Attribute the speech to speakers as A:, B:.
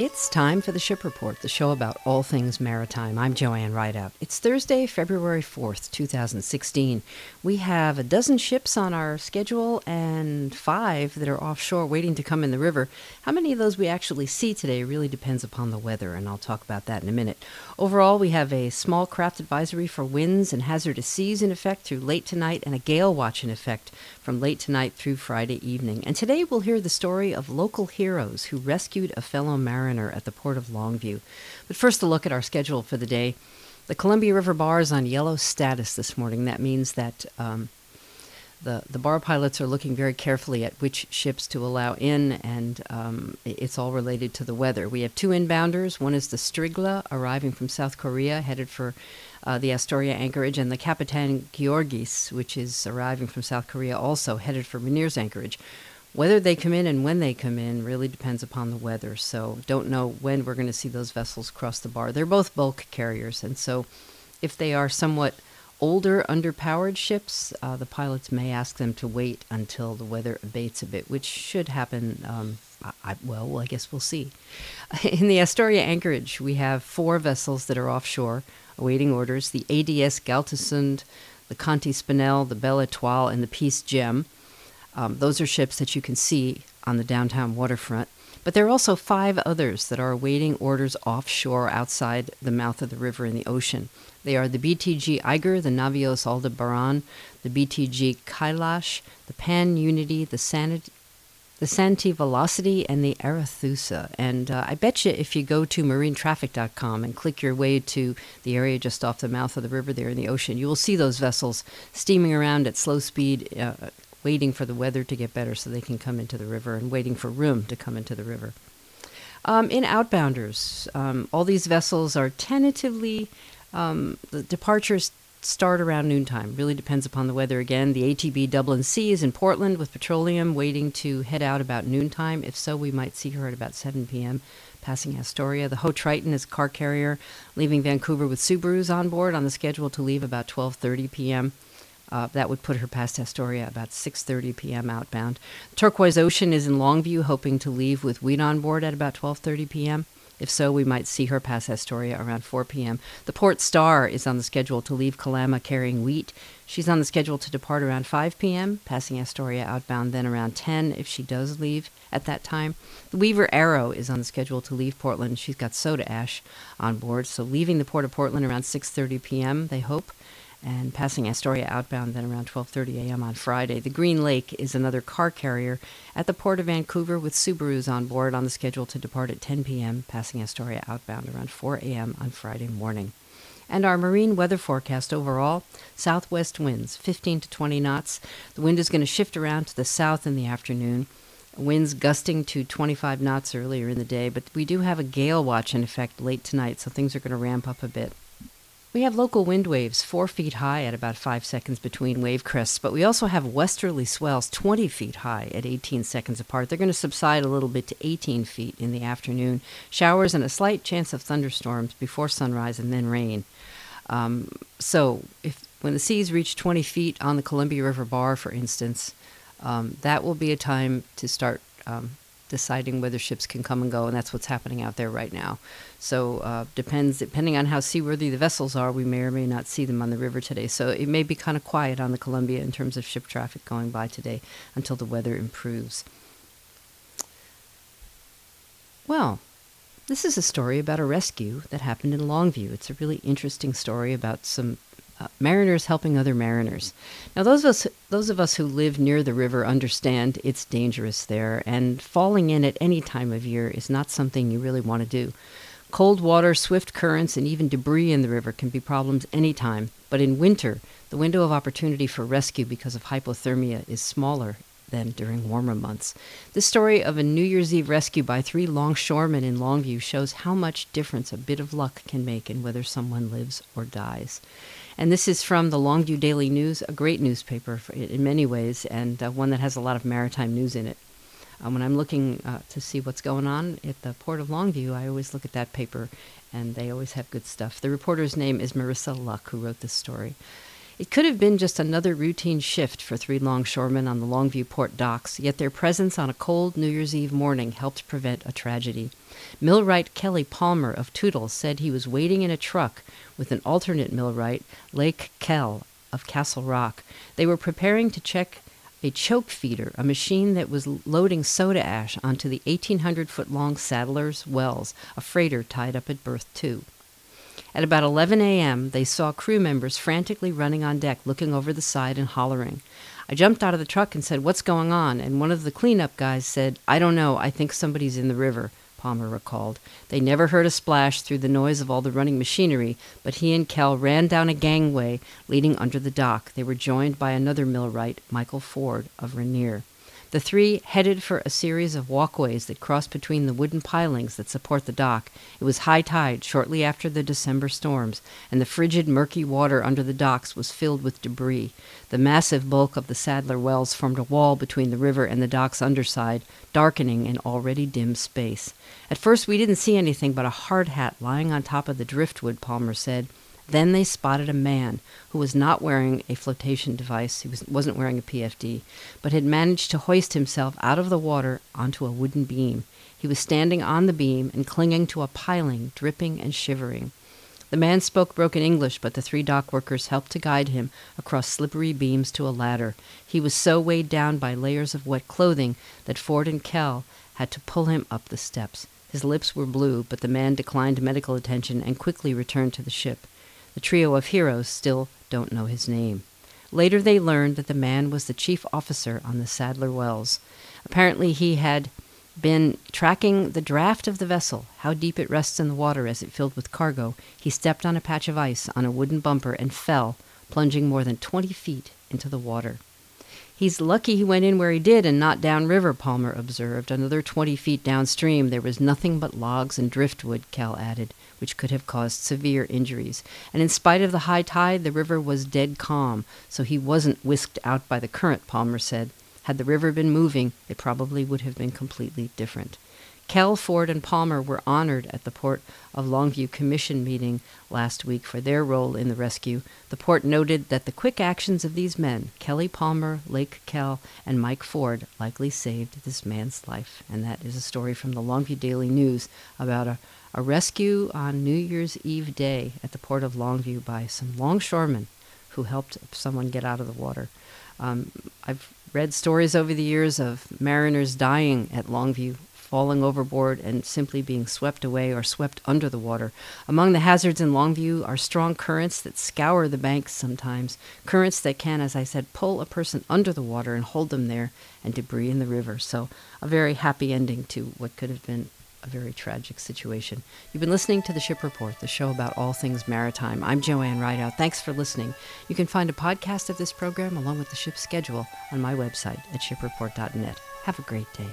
A: It's time for the Ship Report, the show about all things maritime. I'm Joanne Rideout. It's Thursday, February 4th, 2016. We have a dozen ships on our schedule and five that are offshore waiting to come in the river. How many of those we actually see today really depends upon the weather, and I'll talk about that in a minute. Overall, we have a small craft advisory for winds and hazardous seas in effect through late tonight and a gale watch in effect from late tonight through Friday evening. And today we'll hear the story of local heroes who rescued a fellow mariner at the port of Longview. But first, a look at our schedule for the day. The Columbia River Bar is on yellow status this morning. That means that um, the, the bar pilots are looking very carefully at which ships to allow in, and um, it's all related to the weather. We have two inbounders. One is the Strigla, arriving from South Korea, headed for uh, the Astoria anchorage, and the Capitan Georgis, which is arriving from South Korea, also headed for Meniere's anchorage. Whether they come in and when they come in really depends upon the weather, so don't know when we're going to see those vessels cross the bar. They're both bulk carriers, and so if they are somewhat older, underpowered ships, uh, the pilots may ask them to wait until the weather abates a bit, which should happen. Um, I, well, I guess we'll see. In the Astoria anchorage, we have four vessels that are offshore awaiting orders the ADS Galtasund, the Conti Spinel, the Belle Etoile, and the Peace Gem. Um, those are ships that you can see on the downtown waterfront. But there are also five others that are awaiting orders offshore outside the mouth of the river in the ocean. They are the BTG Eiger, the Navios Aldebaran, the BTG Kailash, the Pan Unity, the Sanit- the Santee Velocity and the Arethusa. And uh, I bet you if you go to marinetraffic.com and click your way to the area just off the mouth of the river there in the ocean, you will see those vessels steaming around at slow speed, uh, waiting for the weather to get better so they can come into the river and waiting for room to come into the river. Um, in outbounders, um, all these vessels are tentatively, um, the departures start around noontime. Really depends upon the weather again. The ATB Dublin C is in Portland with petroleum waiting to head out about noontime. If so, we might see her at about 7 p.m. passing Astoria. The Ho Triton is a car carrier leaving Vancouver with Subarus on board on the schedule to leave about 12:30 p.m. Uh, that would put her past Astoria about 6:30 p.m. outbound. Turquoise Ocean is in Longview, hoping to leave with wheat on board at about 12:30 p.m. If so, we might see her pass Astoria around 4 p.m. The Port Star is on the schedule to leave Kalama carrying wheat. She's on the schedule to depart around 5 p.m., passing Astoria outbound then around 10 if she does leave at that time. The Weaver Arrow is on the schedule to leave Portland. She's got soda ash on board, so leaving the port of Portland around 6:30 p.m. They hope and passing Astoria outbound then around 12:30 a.m. on Friday. The Green Lake is another car carrier at the port of Vancouver with Subarus on board on the schedule to depart at 10 p.m., passing Astoria outbound around 4 a.m. on Friday morning. And our marine weather forecast overall southwest winds 15 to 20 knots. The wind is going to shift around to the south in the afternoon. Winds gusting to 25 knots earlier in the day, but we do have a gale watch in effect late tonight, so things are going to ramp up a bit. We have local wind waves four feet high at about five seconds between wave crests, but we also have westerly swells 20 feet high at 18 seconds apart. They're going to subside a little bit to 18 feet in the afternoon. Showers and a slight chance of thunderstorms before sunrise and then rain. Um, so, if when the seas reach 20 feet on the Columbia River Bar, for instance, um, that will be a time to start um, deciding whether ships can come and go, and that's what's happening out there right now. So uh, depends depending on how seaworthy the vessels are, we may or may not see them on the river today. So it may be kind of quiet on the Columbia in terms of ship traffic going by today until the weather improves. Well, this is a story about a rescue that happened in Longview. It's a really interesting story about some uh, mariners helping other mariners. Now, those of us those of us who live near the river understand it's dangerous there, and falling in at any time of year is not something you really want to do. Cold water, swift currents, and even debris in the river can be problems any time. But in winter, the window of opportunity for rescue because of hypothermia is smaller than during warmer months. This story of a New Year's Eve rescue by three longshoremen in Longview shows how much difference a bit of luck can make in whether someone lives or dies. And this is from the Longview Daily News, a great newspaper in many ways, and uh, one that has a lot of maritime news in it. Um, when I'm looking uh, to see what's going on at the Port of Longview, I always look at that paper, and they always have good stuff. The reporter's name is Marissa Luck, who wrote this story. It could have been just another routine shift for three longshoremen on the Longview port docks, yet their presence on a cold New Year's Eve morning helped prevent a tragedy. Millwright Kelly Palmer of Toutle said he was waiting in a truck with an alternate millwright, Lake Kell of Castle Rock. They were preparing to check a choke feeder, a machine that was loading soda ash onto the 1,800 foot long Sadler's Wells, a freighter tied up at berth 2. At about 11 a.m., they saw crew members frantically running on deck, looking over the side and hollering. I jumped out of the truck and said, What's going on? And one of the cleanup guys said, I don't know. I think somebody's in the river. Palmer recalled. They never heard a splash through the noise of all the running machinery, but he and Kell ran down a gangway leading under the dock. They were joined by another millwright, Michael Ford of Rainier. The three headed for a series of walkways that crossed between the wooden pilings that support the dock. It was high tide shortly after the December storms, and the frigid, murky water under the docks was filled with debris. The massive bulk of the Sadler Wells formed a wall between the river and the dock's underside, darkening an already dim space. At first, we didn't see anything but a hard hat lying on top of the driftwood, Palmer said. Then they spotted a man who was not wearing a flotation device. He was, wasn't wearing a PFD, but had managed to hoist himself out of the water onto a wooden beam. He was standing on the beam and clinging to a piling, dripping and shivering. The man spoke broken English, but the three dock workers helped to guide him across slippery beams to a ladder. He was so weighed down by layers of wet clothing that Ford and Kell had to pull him up the steps. His lips were blue, but the man declined medical attention and quickly returned to the ship. The trio of heroes still don't know his name. Later, they learned that the man was the chief officer on the Sadler Wells. Apparently, he had been tracking the draft of the vessel, how deep it rests in the water as it filled with cargo. He stepped on a patch of ice on a wooden bumper and fell, plunging more than 20 feet into the water. He's lucky he went in where he did and not downriver, Palmer observed. Another 20 feet downstream, there was nothing but logs and driftwood, Kell added, which could have caused severe injuries. And in spite of the high tide, the river was dead calm, so he wasn't whisked out by the current, Palmer said. Had the river been moving, it probably would have been completely different. Kell, Ford, and Palmer were honored at the Port of Longview Commission meeting last week for their role in the rescue. The port noted that the quick actions of these men, Kelly Palmer, Lake Kell, and Mike Ford, likely saved this man's life. And that is a story from the Longview Daily News about a, a rescue on New Year's Eve day at the Port of Longview by some longshoremen who helped someone get out of the water. Um, I've read stories over the years of mariners dying at Longview falling overboard and simply being swept away or swept under the water. Among the hazards in Longview are strong currents that scour the banks sometimes, currents that can, as I said, pull a person under the water and hold them there, and debris in the river. So, a very happy ending to what could have been a very tragic situation. You've been listening to the Ship Report, the show about all things maritime. I'm Joanne Rideout. Thanks for listening. You can find a podcast of this program along with the ship's schedule on my website at shipreport.net. Have a great day.